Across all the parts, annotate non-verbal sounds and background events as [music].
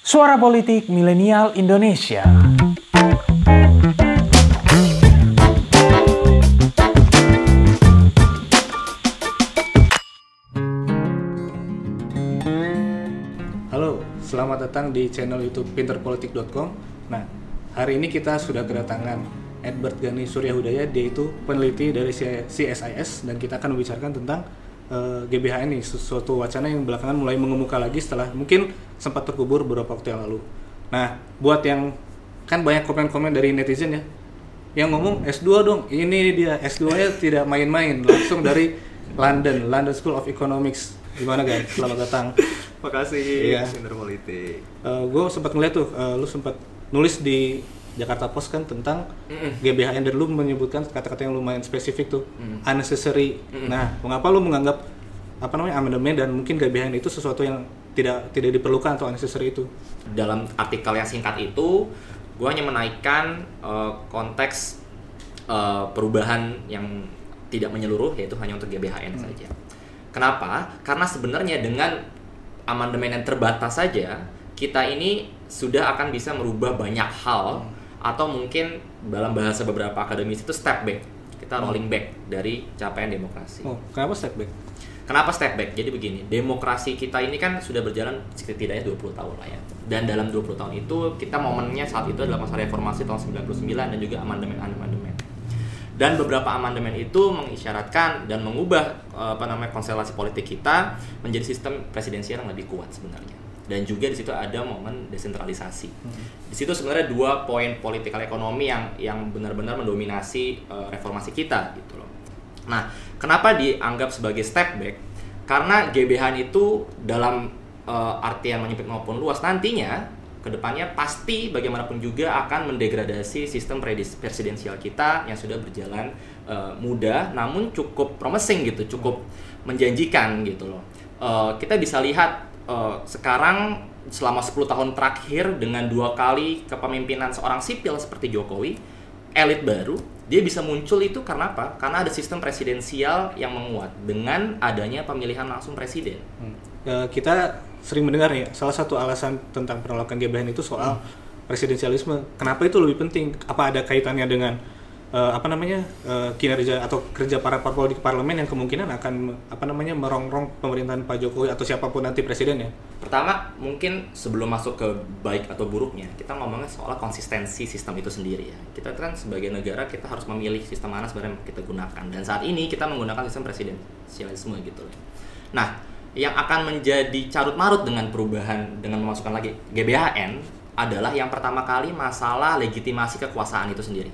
Suara Politik Milenial Indonesia. Halo, selamat datang di channel YouTube pinterpolitik.com. Nah, hari ini kita sudah kedatangan Edward Gani Suryahudaya, dia itu peneliti dari CSIS dan kita akan membicarakan tentang eh, GBHN ini, sesuatu wacana yang belakangan mulai mengemuka lagi setelah mungkin sempat terkubur beberapa waktu yang lalu. Nah, buat yang kan banyak komen-komen dari netizen ya, yang ngomong S2 dong, ini dia S2-nya tidak main-main, langsung dari London, London School of Economics. Gimana guys? Selamat datang. Makasih, Iya. Politik. gue sempat ngeliat tuh, eh, lu sempat nulis di Jakarta Post kan tentang GBHN dan lu menyebutkan kata-kata yang lumayan spesifik tuh, unnecessary. Nah, mengapa lu menganggap apa namanya amandemen dan mungkin GBHN itu sesuatu yang tidak tidak diperlukan atau unnecessary itu? dalam artikel yang singkat itu gue hanya menaikkan eh, konteks eh, perubahan yang tidak menyeluruh yaitu hanya untuk GBHN saja. Kenapa? Karena sebenarnya dengan amandemen yang terbatas saja kita ini sudah akan bisa merubah banyak hal atau mungkin dalam bahasa beberapa akademis itu step back. Kita rolling back dari capaian demokrasi. Oh, kenapa step back? Kenapa step back? Jadi begini, demokrasi kita ini kan sudah berjalan setidaknya 20 tahun lah ya. Dan dalam 20 tahun itu kita momennya saat itu adalah masa reformasi tahun 99 dan juga amandemen-amandemen. Dan beberapa amandemen itu mengisyaratkan dan mengubah eh, apa namanya konstelasi politik kita menjadi sistem presidensial yang lebih kuat sebenarnya. Dan juga di situ ada momen desentralisasi. Di situ sebenarnya dua poin politikal ekonomi yang yang benar-benar mendominasi eh, reformasi kita gitu loh. Nah, kenapa dianggap sebagai step back? Karena GBH itu dalam eh, artian menyempit maupun luas nantinya ke depannya pasti bagaimanapun juga akan mendegradasi sistem presidensial kita yang sudah berjalan eh, mudah namun cukup promising gitu, cukup menjanjikan gitu loh. Eh, kita bisa lihat eh, sekarang selama 10 tahun terakhir dengan dua kali kepemimpinan seorang sipil seperti Jokowi, elit baru dia bisa muncul itu karena apa? Karena ada sistem presidensial yang menguat dengan adanya pemilihan langsung presiden. Hmm. Eh, kita sering mendengar ya, salah satu alasan tentang penolakan GBHN itu soal presidensialisme. Kenapa itu lebih penting? Apa ada kaitannya dengan eh, apa namanya eh, kinerja atau kerja para parpol di parlemen yang kemungkinan akan apa namanya merongrong pemerintahan Pak Jokowi atau siapa pun nanti presiden ya? Pertama, mungkin sebelum masuk ke baik atau buruknya, kita ngomongnya soal konsistensi sistem itu sendiri ya. Kita kan sebagai negara kita harus memilih sistem mana sebenarnya kita gunakan. Dan saat ini kita menggunakan sistem presidensialisme gitu loh. Nah, yang akan menjadi carut marut dengan perubahan dengan memasukkan lagi GBHN adalah yang pertama kali masalah legitimasi kekuasaan itu sendiri.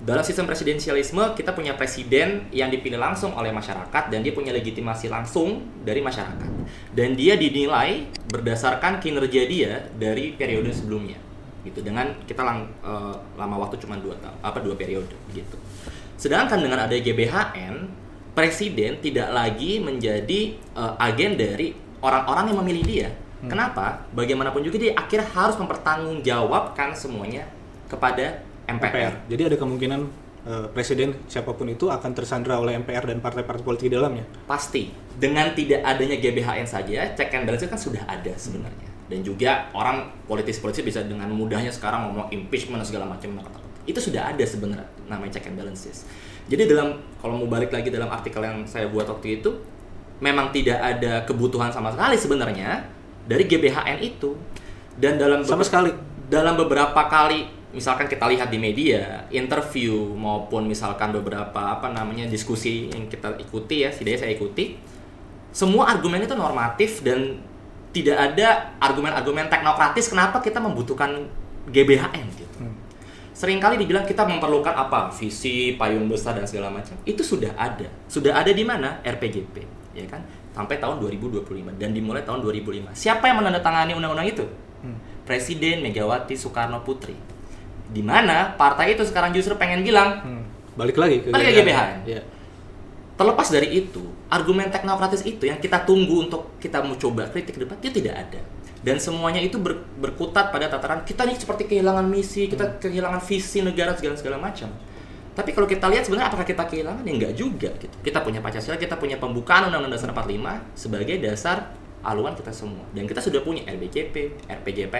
Dalam sistem presidensialisme kita punya presiden yang dipilih langsung oleh masyarakat dan dia punya legitimasi langsung dari masyarakat. Dan dia dinilai berdasarkan kinerja dia dari periode sebelumnya. Gitu dengan kita lang, eh, lama waktu cuma dua tahun apa dua periode gitu. Sedangkan dengan ada GBHN, presiden tidak lagi menjadi eh, agen dari orang-orang yang memilih dia. Kenapa? Bagaimanapun juga dia akhirnya harus mempertanggungjawabkan semuanya kepada MPR. Jadi ada kemungkinan eh, presiden siapa pun itu akan tersandra oleh MPR dan partai-partai politik di dalamnya. Pasti. Dengan tidak adanya GBHN saja, check and balance kan sudah ada sebenarnya. Dan juga orang politis-politis bisa dengan mudahnya sekarang ngomong impeachment dan segala macam. Itu sudah ada sebenarnya namanya check and balances. Jadi dalam kalau mau balik lagi dalam artikel yang saya buat waktu itu, memang tidak ada kebutuhan sama sekali sebenarnya dari GBHN itu. Dan dalam Sama sekali. dalam beberapa kali misalkan kita lihat di media, interview maupun misalkan beberapa apa namanya diskusi yang kita ikuti ya, setidaknya saya ikuti, semua argumen itu normatif dan tidak ada argumen-argumen teknokratis kenapa kita membutuhkan GBHN gitu. Hmm. Seringkali dibilang kita memerlukan apa? Visi, payung besar dan segala macam. Itu sudah ada. Sudah ada di mana? RPJP, ya kan? Sampai tahun 2025 dan dimulai tahun 2005. Siapa yang menandatangani undang-undang itu? Hmm. Presiden Megawati Soekarno Putri. Di mana partai itu sekarang justru pengen bilang Hmm. Balik lagi ke Balik GBHN. Iya. terlepas dari itu, argumen teknokratis itu yang kita tunggu untuk kita mau coba kritik ke depan itu tidak ada. Dan semuanya itu ber- berkutat pada tataran kita nih seperti kehilangan misi, kita kehilangan visi negara segala segala macam. Tapi kalau kita lihat sebenarnya apakah kita kehilangan? Ya enggak juga gitu. Kita punya Pancasila, kita punya pembukaan Undang-Undang Dasar 45 sebagai dasar aluan kita semua dan kita sudah punya LBCP, RPJP,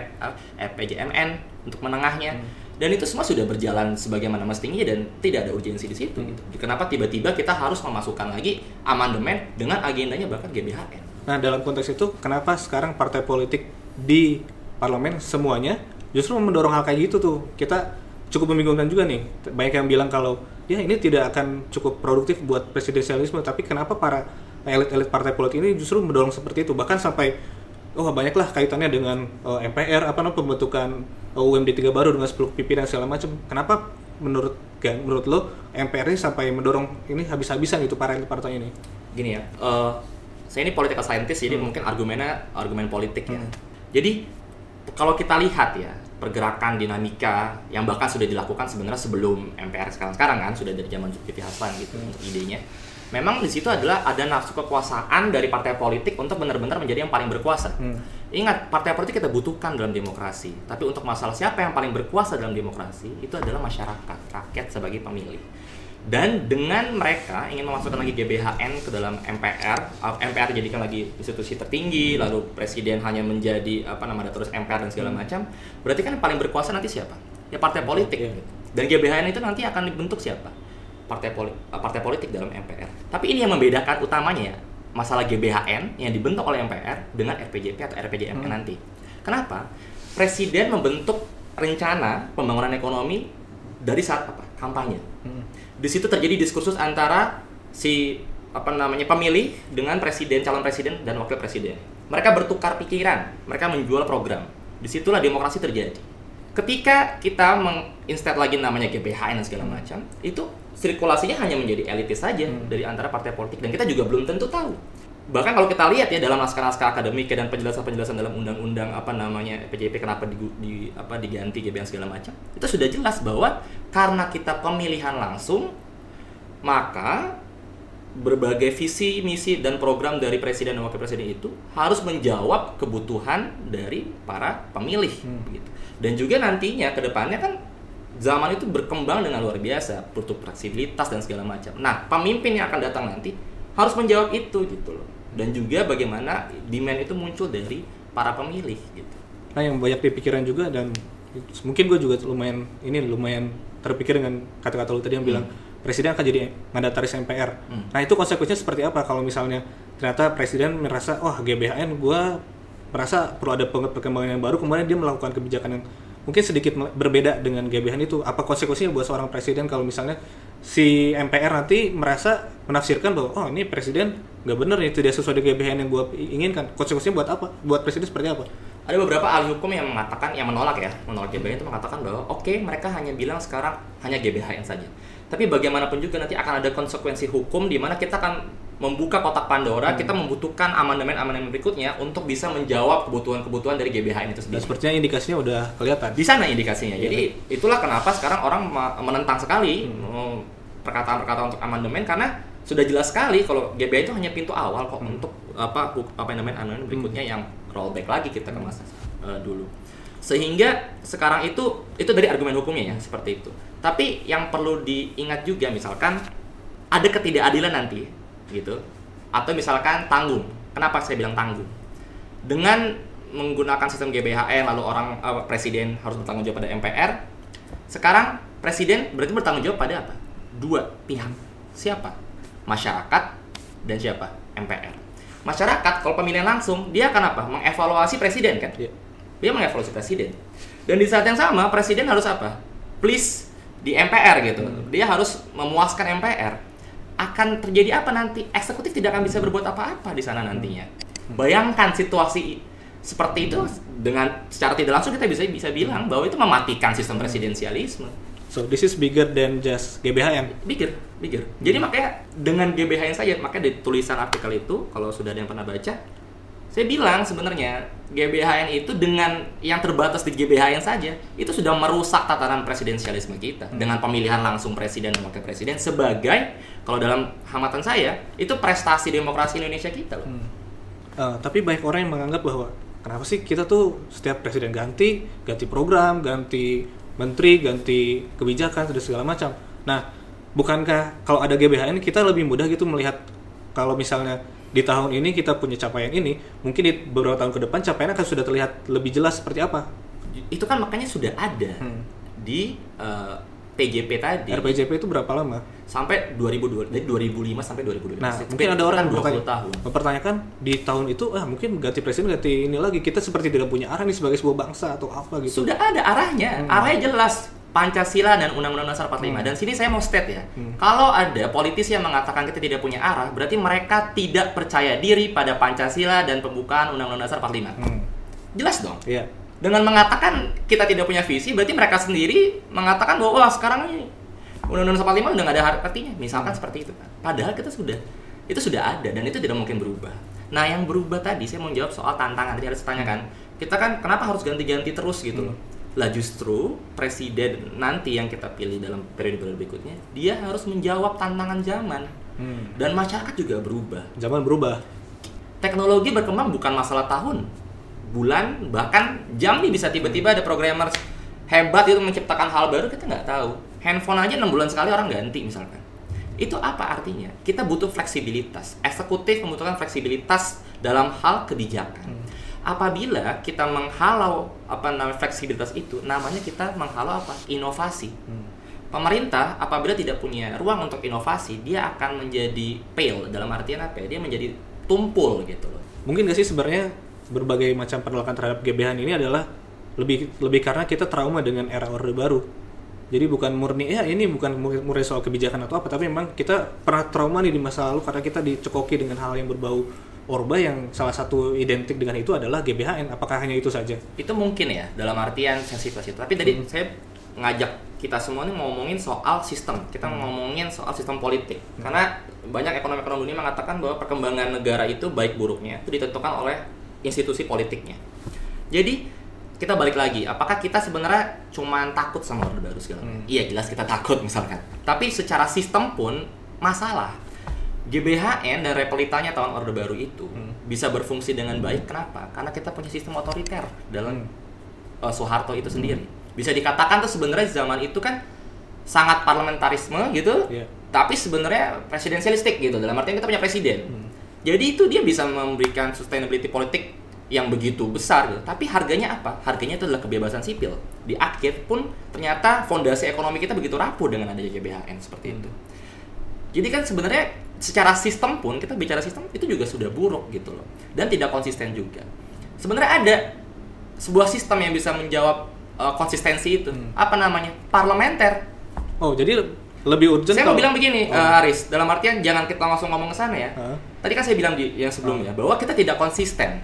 RPJMN untuk menengahnya dan itu semua sudah berjalan sebagaimana mestinya dan tidak ada urgensi di situ gitu. Kenapa tiba-tiba kita harus memasukkan lagi amandemen dengan agendanya bahkan GBHN? Nah, dalam konteks itu, kenapa sekarang partai politik di parlemen semuanya justru mendorong hal kayak gitu tuh? Kita cukup membingungkan juga nih. Banyak yang bilang kalau ya ini tidak akan cukup produktif buat presidensialisme, tapi kenapa para elit-elit partai politik ini justru mendorong seperti itu? Bahkan sampai oh banyaklah kaitannya dengan eh, MPR apa namanya pembentukan eh, UMD 3 baru dengan 10 pimpinan segala macam. Kenapa menurut Gan, menurut lo MPR ini sampai mendorong ini habis-habisan itu para partai ini? Gini ya, eh, saya ini political scientist jadi mungkin argumennya argumen politik ya. Jadi kalau kita lihat ya pergerakan dinamika yang bahkan sudah dilakukan sebenarnya sebelum MPR sekarang sekarang kan sudah dari zaman Zulkifli Hasan gitu untuk idenya. Memang di situ adalah ada nafsu kekuasaan dari partai politik untuk benar-benar menjadi yang paling berkuasa. Ingat, partai politik kita butuhkan dalam demokrasi. Tapi untuk masalah siapa yang paling berkuasa dalam demokrasi, itu adalah masyarakat, rakyat sebagai pemilih. Dan dengan mereka ingin memasukkan lagi GBHN ke dalam MPR, uh, MPR dijadikan lagi institusi tertinggi, lalu presiden hanya menjadi apa namanya terus MPR dan segala macam. Berarti kan yang paling berkuasa nanti siapa? Ya partai politik. Iya. Dan GBHN itu nanti akan dibentuk siapa? Partai politik, partai politik dalam MPR. Tapi ini yang membedakan utamanya ya, masalah GBHN yang dibentuk oleh MPR dengan RPJP atau RPJMN nanti. Kenapa? Presiden membentuk rencana pembangunan ekonomi dari saat apa? Kampanye di situ terjadi diskursus antara si apa namanya pemilih dengan presiden calon presiden dan wakil presiden mereka bertukar pikiran mereka menjual program di situlah demokrasi terjadi ketika kita menginstat lagi namanya GBHN dan segala macam itu sirkulasinya hanya menjadi elitis saja dari antara partai politik dan kita juga belum tentu tahu. Bahkan kalau kita lihat ya dalam naskah-naskah akademik dan penjelasan-penjelasan dalam undang-undang apa namanya PJP kenapa di, di- apa diganti GBHN segala macam itu sudah jelas bahwa karena kita pemilihan langsung maka berbagai visi, misi dan program dari presiden dan wakil presiden itu harus menjawab kebutuhan dari para pemilih begitu. Dan juga nantinya ke depannya kan zaman itu berkembang dengan luar biasa, butuh fleksibilitas dan segala macam. Nah, pemimpin yang akan datang nanti harus menjawab itu gitu loh. Dan juga bagaimana demand itu muncul dari para pemilih gitu. Nah yang banyak dipikiran juga dan mungkin gue juga lumayan ini lumayan terpikir dengan kata-kata lu tadi yang bilang presiden akan jadi mandataris MPR. Hmm. Nah itu konsekuensinya seperti apa kalau misalnya ternyata presiden merasa wah GBHN gue merasa perlu ada perkembangan yang baru kemudian dia melakukan kebijakan yang mungkin sedikit berbeda dengan GBHN itu. Apa konsekuensinya buat seorang presiden kalau misalnya si MPR nanti merasa menafsirkan bahwa oh ini presiden nggak bener nih tidak sesuai dengan GBHN yang gue inginkan. Konsekuensinya buat apa? Buat presiden seperti apa? Ada beberapa ahli hukum yang mengatakan, yang menolak ya, menolak GBHN itu mengatakan bahwa oke mereka hanya bilang sekarang hanya GBHN saja. Tapi bagaimanapun juga nanti akan ada konsekuensi hukum di mana kita akan membuka kotak Pandora, kita membutuhkan amandemen-amandemen berikutnya untuk bisa menjawab kebutuhan-kebutuhan dari GBHN itu dan sendiri. sepertinya indikasinya udah kelihatan Di sana indikasinya. Jadi itulah kenapa sekarang orang menentang sekali eh, perkataan-perkataan untuk amandemen karena sudah jelas sekali kalau GBHN itu hanya pintu awal kok untuk apa hu- apa yang namanya amandemen berikutnya yang rollback lagi kita ke masa eh, dulu. Sehingga sekarang itu itu dari argumen hukumnya ya seperti itu. Tapi yang perlu diingat juga misalkan ada ketidakadilan nanti gitu atau misalkan tanggung. Kenapa saya bilang tanggung? Dengan menggunakan sistem GBHN lalu orang eh, presiden harus bertanggung jawab pada MPR. Sekarang presiden berarti bertanggung jawab pada apa? Dua pihak. Siapa? Masyarakat dan siapa? MPR. Masyarakat kalau pemilihan langsung dia akan apa? Mengevaluasi presiden kan? Iya. Dia mengevaluasi presiden. Dan di saat yang sama presiden harus apa? Please di MPR gitu. Dia harus memuaskan MPR. Akan terjadi apa nanti? Eksekutif tidak akan bisa berbuat apa-apa di sana nantinya. Bayangkan situasi seperti itu dengan secara tidak langsung kita bisa bisa bilang bahwa itu mematikan sistem presidensialisme. so this is bigger than just GBHN Bigger, bigger. Jadi makanya dengan GBHN saja, makanya di tulisan artikel itu kalau sudah ada yang pernah baca, saya bilang sebenarnya GBHN itu dengan yang terbatas di GBHN saja itu sudah merusak tatanan presidensialisme kita dengan pemilihan langsung presiden dan wakil presiden sebagai kalau dalam hamatan saya itu prestasi demokrasi Indonesia kita loh. Uh, tapi banyak orang yang menganggap bahwa kenapa sih kita tuh setiap presiden ganti, ganti program, ganti menteri, ganti kebijakan, dan segala macam. Nah, bukankah kalau ada GBHN kita lebih mudah gitu melihat kalau misalnya di tahun ini kita punya capaian ini, mungkin di beberapa tahun ke depan capaiannya akan sudah terlihat lebih jelas seperti apa. Itu kan makanya sudah ada Hmm. di eh, TJP tadi RPJP itu berapa lama? sampai 2002 dari 2005 sampai 2012. Nah, Itu mungkin ada orang kan yang 20 bertanya- tahun. mempertanyakan di tahun itu ah mungkin ganti presiden ganti ini lagi kita seperti tidak punya arah nih sebagai sebuah bangsa atau apa gitu. Sudah ada arahnya. Hmm. Arahnya jelas. Pancasila dan Undang-Undang Dasar 45. Dan sini saya mau state ya. Hmm. Kalau ada politisi yang mengatakan kita tidak punya arah, berarti mereka tidak percaya diri pada Pancasila dan pembukaan Undang-Undang Dasar 45. Hmm. Jelas dong. Iya. Dengan mengatakan kita tidak punya visi, berarti mereka sendiri mengatakan bahwa wah sekarang ini Undang-Undang Dasar 45 udah nggak ada artinya. Misalkan seperti itu kan. Padahal kita sudah itu sudah ada dan itu tidak mungkin berubah. Nah, yang berubah tadi saya mau jawab soal tantangan. Tadi harus tanyakan, kita kan kenapa harus ganti-ganti terus gitu loh. Lah justru presiden nanti yang kita pilih dalam periode berikutnya, dia harus menjawab tantangan zaman. Hmm. Dan masyarakat juga berubah Zaman berubah. teknologi berkembang bukan masalah tahun, bulan, bahkan jam nih bisa tiba-tiba ada programmer hebat itu menciptakan hal baru kita nggak tahu. Handphone aja 6 bulan sekali orang ganti misalkan. Itu apa artinya? Kita butuh fleksibilitas. Eksekutif membutuhkan fleksibilitas dalam hal kebijakan. Apabila kita menghalau apa namanya fleksibilitas itu, namanya kita menghalau apa? Inovasi. Pemerintah apabila tidak punya ruang untuk inovasi, dia akan menjadi pale dalam artian apa ya? Dia menjadi tumpul gitu loh. Mungkin gak sih sebenarnya berbagai macam penolakan terhadap GBH ini adalah lebih lebih karena kita trauma dengan era orde baru. Jadi bukan murni ya ini bukan mur- murni soal kebijakan atau apa, tapi memang kita pernah trauma nih di masa lalu karena kita dicekoki dengan hal yang berbau orba yang salah satu identik dengan itu adalah GBHN. Apakah hanya itu saja? Itu mungkin ya dalam artian sensitivitas itu. Tapi tadi saya ngajak kita semua nih ngomongin soal sistem. Kita ngomongin soal sistem politik. Karena banyak ekonomi-ekonomi dunia mengatakan bahwa perkembangan negara itu baik buruknya itu ditentukan oleh institusi politiknya. Jadi kita balik lagi, apakah kita sebenarnya cuman takut sama orde baru segala macam? Iya jelas kita takut misalkan. Tapi secara sistem pun masalah. GBHN dan repelitanya tahun orde baru itu bisa berfungsi dengan baik. Kenapa? Karena kita punya sistem otoriter dalam uh, Soeharto itu sendiri. Bisa dikatakan tuh sebenarnya zaman itu kan sangat parlamentarisme gitu, Iya. tapi sebenarnya presidensialistik gitu. Dalam artian kita punya presiden. Jadi itu dia bisa memberikan sustainability politik yang begitu besar gitu. Tapi harganya apa? Harganya itu adalah kebebasan sipil. Di akhir pun ternyata fondasi ekonomi kita begitu rapuh dengan adanya GBHN seperti itu. Jadi kan sebenarnya secara sistem pun kita bicara sistem itu juga sudah buruk gitu loh dan tidak konsisten juga. Sebenarnya ada sebuah sistem yang bisa menjawab uh, konsistensi itu. Apa namanya? Parlementer. Oh, jadi lebih urgent Saya mau bilang begini, Oh. uh, Aris, dalam artian jangan kita langsung ngomong ke sana ya. Hah? Tadi kan saya bilang di yang sebelumnya bahwa kita tidak konsisten.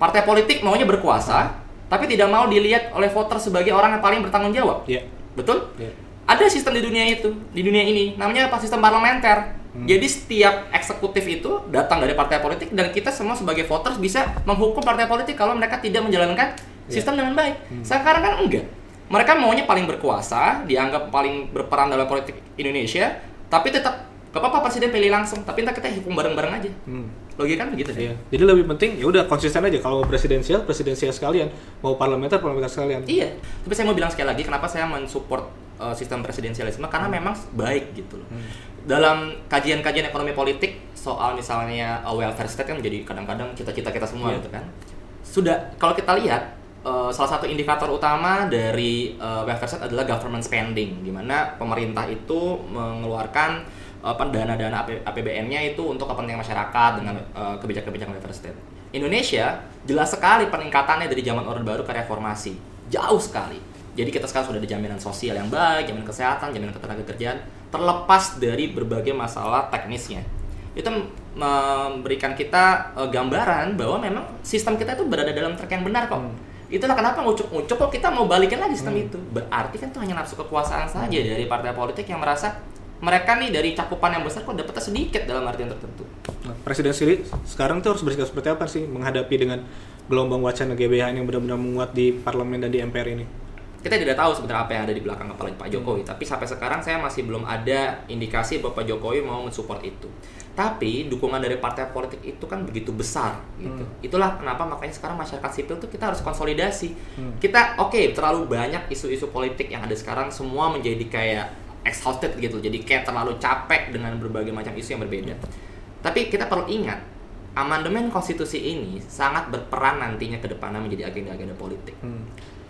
Partai politik maunya berkuasa, tapi tidak mau dilihat oleh voter sebagai orang yang paling bertanggung jawab. Iya. Betul? Iya. Ada sistem di dunia itu, di dunia ini namanya apa? Sistem parlementer. Hmm. Jadi setiap eksekutif itu datang dari partai politik dan kita semua sebagai voters bisa menghukum partai politik kalau mereka tidak menjalankan Iya. sistem dengan baik. Hmm. Sekarang kan enggak. Mereka maunya paling berkuasa, dianggap paling berperan dalam politik Indonesia, tapi tetap gak apa-apa presiden pilih langsung, tapi entah kita hukum bareng-bareng aja. Hmm. Logika kan begitu. Iya. Jadi lebih penting ya udah konsisten aja kalau mau presidensial presidensial sekalian, mau parlementer parlementer sekalian. Iya, tapi saya mau bilang sekali lagi kenapa saya mensupport uh, sistem presidensialisme karena Hmm. memang baik gitu loh. Dalam kajian-kajian ekonomi politik soal misalnya uh, welfare state kan menjadi kadang-kadang cita-cita kita semua Iya. gitu kan. Sudah kalau kita lihat uh, salah satu indikator utama dari uh, welfare state adalah government spending di mana pemerintah itu mengeluarkan uh, apa dana-dana AP APBN-nya itu untuk kepentingan masyarakat dengan uh, kebijakan-kebijakan welfare state. Indonesia jelas sekali peningkatannya dari zaman Orde Baru ke reformasi. Jauh sekali. Jadi kita sekarang sudah ada jaminan sosial yang baik, jaminan kesehatan, jaminan ketenagakerjaan, terlepas dari berbagai masalah teknisnya. Itu memberikan kita eh, gambaran bahwa memang sistem kita itu berada dalam track yang benar kok. Itulah kenapa ngucuk-ngucuk kok kita mau balikin lagi sistem itu. Berarti kan itu hanya nafsu kekuasaan saja dari partai politik yang merasa mereka nih dari cakupan yang besar kok dapetnya sedikit dalam artian tertentu. Nah, presiden sendiri sekarang tuh harus bersikap seperti apa sih menghadapi dengan gelombang wacana GBHN yang benar-benar menguat di parlemen dan di MPR ini? Kita tidak tahu sebenarnya apa yang ada di belakang kepala Pak Jokowi, tapi sampai sekarang saya masih belum ada indikasi bahwa Pak Jokowi mau mensupport itu. Tapi dukungan dari partai politik itu kan begitu besar gitu. Itulah kenapa makanya sekarang masyarakat sipil tuh kita harus konsolidasi. Kita oke terlalu banyak isu-isu politik yang ada sekarang semua menjadi kayak exhausted gitu. Jadi kayak terlalu capek dengan berbagai macam isu yang berbeda. Tapi kita perlu ingat amandemen konstitusi ini sangat berperan nantinya ke depannya menjadi agenda-agenda politik. Hmm.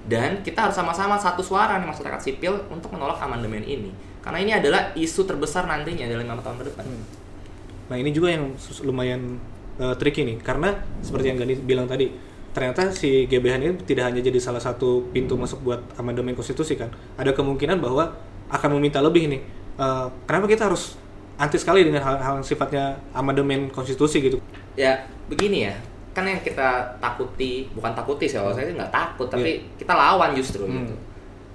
Dan kita harus sama-sama satu suara nih masyarakat sipil untuk menolak amandemen ini. Karena ini adalah isu terbesar nantinya dalam lima tahun ke depan. Hmm. Nah ini juga yang lumayan uh, tricky nih, karena seperti yang Gani bilang tadi, ternyata si GBH ini tidak hanya jadi salah satu pintu masuk buat amandemen konstitusi kan, ada kemungkinan bahwa akan meminta lebih nih. Uh, kenapa kita harus anti sekali dengan hal-hal yang sifatnya amandemen konstitusi gitu? Ya begini ya, kan yang kita takuti, bukan takuti sih kalau saya sih nggak takut, tapi Iya. kita lawan justru Hmm. gitu.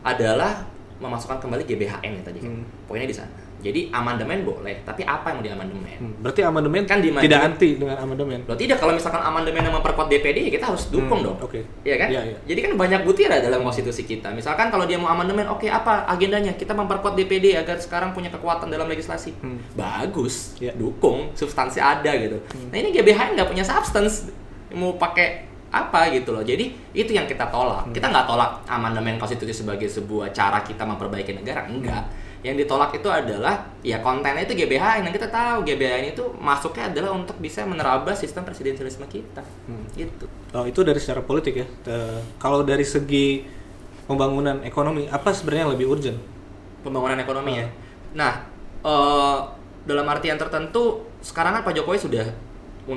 Adalah memasukkan kembali GBHN ya tadi kan. Hmm. Poinnya di sana. Jadi amandemen boleh, tapi apa yang mau diamandemen? Hmm, Berarti amandemen Kan di tidak anti dengan amandemen. Loh tidak, kalau misalkan amandemen yang memperkuat DPD, ya kita harus dukung Hmm, dong. oke. Iya kan? Iya, iya. Jadi kan banyak butiran dalam konstitusi kita. Misalkan kalau dia mau amandemen, oke apa agendanya? Kita memperkuat DPD agar sekarang punya kekuatan dalam legislasi. Hmm. Bagus, Iya. dukung, substansi ada gitu. Hmm. Nah ini GBHN nggak punya substance, mau pakai apa gitu loh. Jadi itu yang kita tolak. Hmm. Kita nggak tolak amandemen konstitusi sebagai sebuah cara kita memperbaiki negara, enggak. Yang ditolak itu adalah ya kontennya itu GBHN yang kita tahu GBHN itu masuknya adalah untuk bisa menerabas sistem presidensialisme kita. Hmm. Gitu. Oh, itu dari secara politik ya. Eh, kalau dari segi pembangunan ekonomi, apa sebenarnya yang lebih urgent? pembangunan ekonomi ya. Hmm. Nah, eh, dalam artian tertentu sekarang kan Pak Jokowi sudah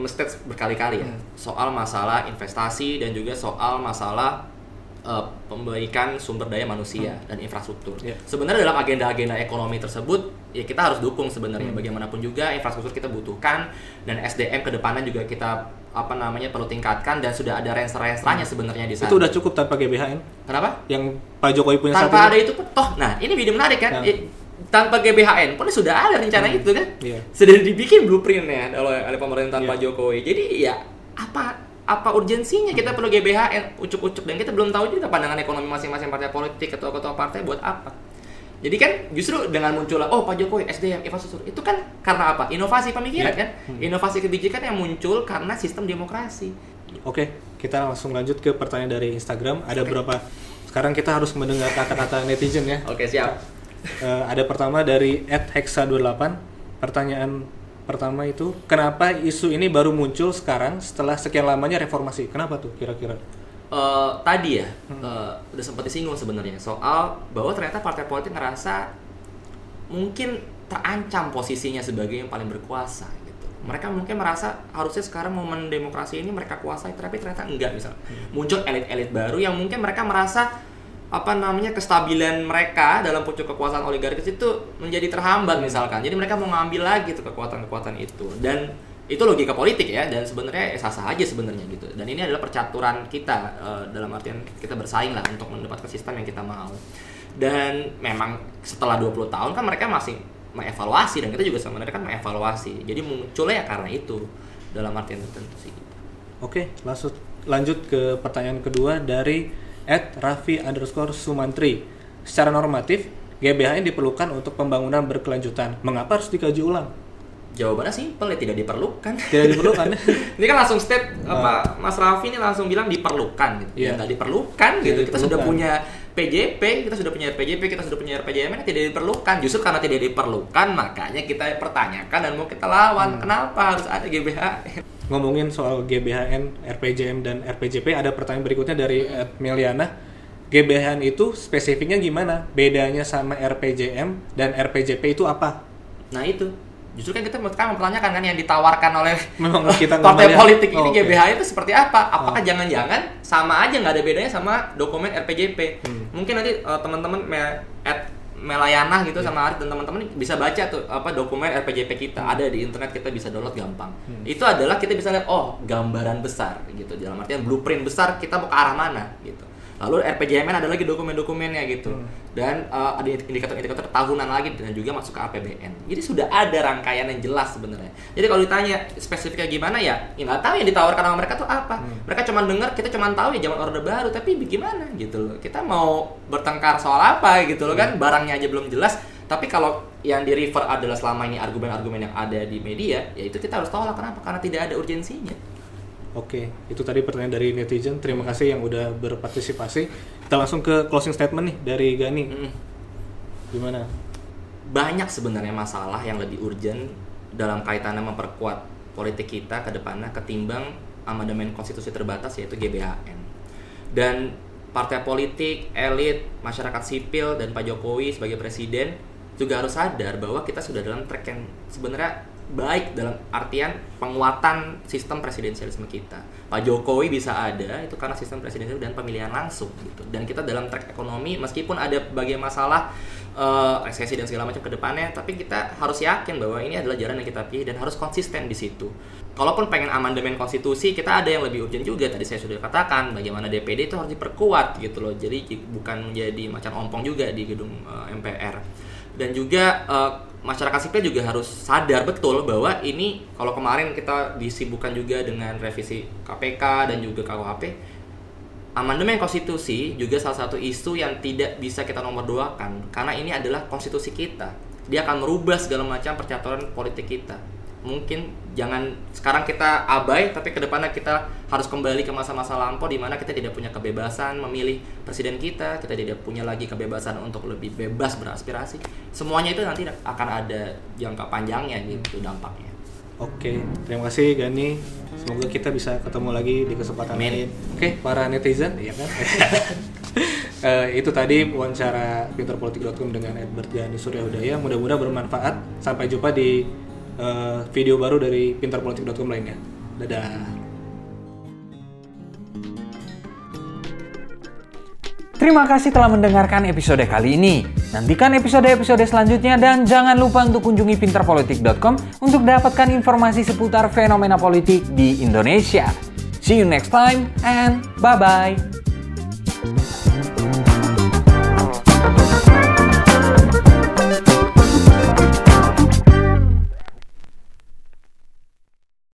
state berkali-kali ya Hmm. soal masalah investasi dan juga soal masalah eh, pembaikan sumber daya manusia dan infrastruktur. Yeah. Sebenarnya dalam agenda-agenda ekonomi tersebut ya kita harus dukung sebenarnya Hmm. bagaimanapun juga infrastruktur kita butuhkan dan SDM ke depannya juga kita apa namanya perlu tingkatkan dan sudah ada ranser-ransernya sebenarnya di sana. Hmm. Itu udah cukup tanpa GBHN Kenapa? yang Pak Jokowi punya tanpa ada itu toh nah ini video menarik kan Ya. Tanpa GBHN pun sudah ada rencana itu kan Iya. sudah dibikin blueprintnya oleh oleh pemerintahan Iya. Pak Jokowi jadi ya apa apa urgensinya kita perlu GBHN ucuk-ucuk dan kita belum tahu juga pandangan ekonomi masing-masing partai politik atau ketua partai buat apa jadi kan justru dengan munculnya oh Pak Jokowi SDM infrastruktur itu kan karena apa inovasi pemikiran Iya. kan inovasi kebijakan yang muncul karena sistem demokrasi Oke, kita langsung lanjut ke pertanyaan dari Instagram. Ada Oke. berapa? Sekarang kita harus mendengar kata-kata netizen ya. oke siap Eh, ada pertama dari @hexa28. Pertanyaan pertama itu, kenapa isu ini baru muncul sekarang setelah sekian lamanya reformasi? Kenapa tuh kira-kira? Eh, tadi ya Hmm. eh, udah sempat disinggung sebenarnya soal bahwa ternyata partai politik ngerasa mungkin terancam posisinya sebagai yang paling berkuasa gitu. Mereka mungkin merasa harusnya sekarang momen demokrasi ini mereka kuasai, tapi ternyata enggak misal. Hmm. Muncul elit-elit baru yang mungkin mereka merasa apa namanya kestabilan mereka dalam pucuk kekuasaan oligarkis itu menjadi terhambat misalkan. Jadi mereka mau ngambil lagi tuh kekuatan-kekuatan itu dan itu logika politik ya dan sebenarnya sah-sah aja sebenarnya gitu. Dan ini adalah percaturan kita eh, dalam artian kita bersaing lah untuk mendapatkan sistem yang kita mau. Dan memang setelah 20 tahun kan mereka masih mengevaluasi dan kita juga sebenarnya kan mengevaluasi. Jadi munculnya ya karena itu dalam artian tertentu sih. gitu. Oke, langsung lanjut ke pertanyaan kedua dari @raffi underscore sumantri. Secara normatif, GBHN diperlukan untuk pembangunan berkelanjutan. Mengapa harus dikaji ulang? Jawabannya simpel ya tidak diperlukan. Tidak diperlukan. [laughs] ini kan langsung step apa Mas Raffi ini langsung bilang diperlukan gitu. Iya. Ya nggak diperlukan Tidak gitu. Kita sudah diperlukan. punya PJP, kita sudah punya PJP, kita sudah punya RPJMN tidak diperlukan. Justru karena tidak diperlukan makanya kita pertanyakan dan mau kita lawan. Hmm. Kenapa harus ada GBHN? Ngomongin soal GBHN, RPJM dan RPJP, ada pertanyaan berikutnya dari Meliana. GBHN itu spesifiknya gimana? Bedanya sama RPJM dan RPJP itu apa? Nah itu justru kan kita kan mempertanyakan kan yang ditawarkan oleh Memang [laughs] kita partai politik ini Oh, oke. GBHN itu seperti apa? Apakah Oh. jangan-jangan sama aja nggak ada bedanya sama dokumen RPJP? Hmm. Mungkin nanti uh, teman-teman at Melayana gitu Iya. sama Arif dan teman-teman bisa baca tuh apa dokumen RPJP kita ada di internet kita bisa download gampang. Hmm. Itu adalah kita bisa lihat oh gambaran besar gitu dalam artian blueprint besar kita mau ke arah mana gitu. Lalu RPJMN ada lagi dokumen-dokumennya gitu. Hmm. Dan uh, ada indikator-indikator tahunan lagi dan juga masuk ke APBN. Jadi sudah ada rangkaian yang jelas sebenarnya. Jadi kalau ditanya spesifiknya gimana ya, ya nggak tahu yang ditawarkan sama mereka tuh apa. Hmm. Mereka cuma dengar, kita cuma tahu ya zaman orde baru, tapi gimana gitu loh. Kita mau bertengkar soal apa gitu loh kan, barangnya aja belum jelas. Tapi kalau yang di refer adalah selama ini argumen-argumen yang ada di media, ya itu kita harus tolak. Kenapa? Karena tidak ada urgensinya. Oke, itu tadi pertanyaan dari netizen. Terima kasih yang udah berpartisipasi. Kita langsung ke closing statement nih dari Gani. Mm. Gimana? banyak sebenarnya masalah yang lebih urgent dalam kaitannya memperkuat politik kita ke depannya ketimbang amandemen konstitusi terbatas yaitu GBHN. Dan partai politik, elit, masyarakat sipil dan Pak Jokowi sebagai presiden juga harus sadar bahwa kita sudah dalam track yang sebenarnya baik dalam artian penguatan sistem presidensialisme kita. Pak Jokowi bisa ada itu karena sistem presidensial dan pemilihan langsung gitu. Dan kita dalam track ekonomi meskipun ada bagian masalah uh, resesi dan segala macam ke depannya, tapi kita harus yakin bahwa ini adalah jalan yang kita pilih dan harus konsisten di situ. Kalaupun pengen amandemen konstitusi, kita ada yang lebih urgent juga. Tadi saya sudah katakan bagaimana DPD itu harus diperkuat gitu loh. Jadi bukan menjadi macam ompong juga di gedung uh, eh, MPR. Dan juga uh, masyarakat sipil juga harus sadar betul bahwa ini kalau kemarin kita disibukkan juga dengan revisi KPK dan juga KUHP amandemen konstitusi juga salah satu isu yang tidak bisa kita nomor duakan karena ini adalah konstitusi kita. Dia akan merubah segala macam percaturan politik kita. Mungkin jangan sekarang kita abai tapi ke depannya kita harus kembali ke masa-masa lampau di mana kita tidak punya kebebasan memilih presiden kita kita tidak punya lagi kebebasan untuk lebih bebas beraspirasi semuanya itu nanti akan ada jangka panjangnya gitu dampaknya Oke, terima kasih Gani. Semoga kita bisa ketemu lagi di kesempatan lain. Oke, para netizen, ya kan? uh, [laughs] itu tadi wawancara pinterpolitik.com dengan Edward Gani Surya Hudaya. Mudah-mudahan bermanfaat. Sampai jumpa di uh, video baru dari pinterpolitik.com lainnya. Dadah. Terima kasih telah mendengarkan episode kali ini. Nantikan episode-episode selanjutnya dan jangan lupa untuk kunjungi pinterpolitik.com untuk dapatkan informasi seputar fenomena politik di Indonesia. See you next time and bye-bye.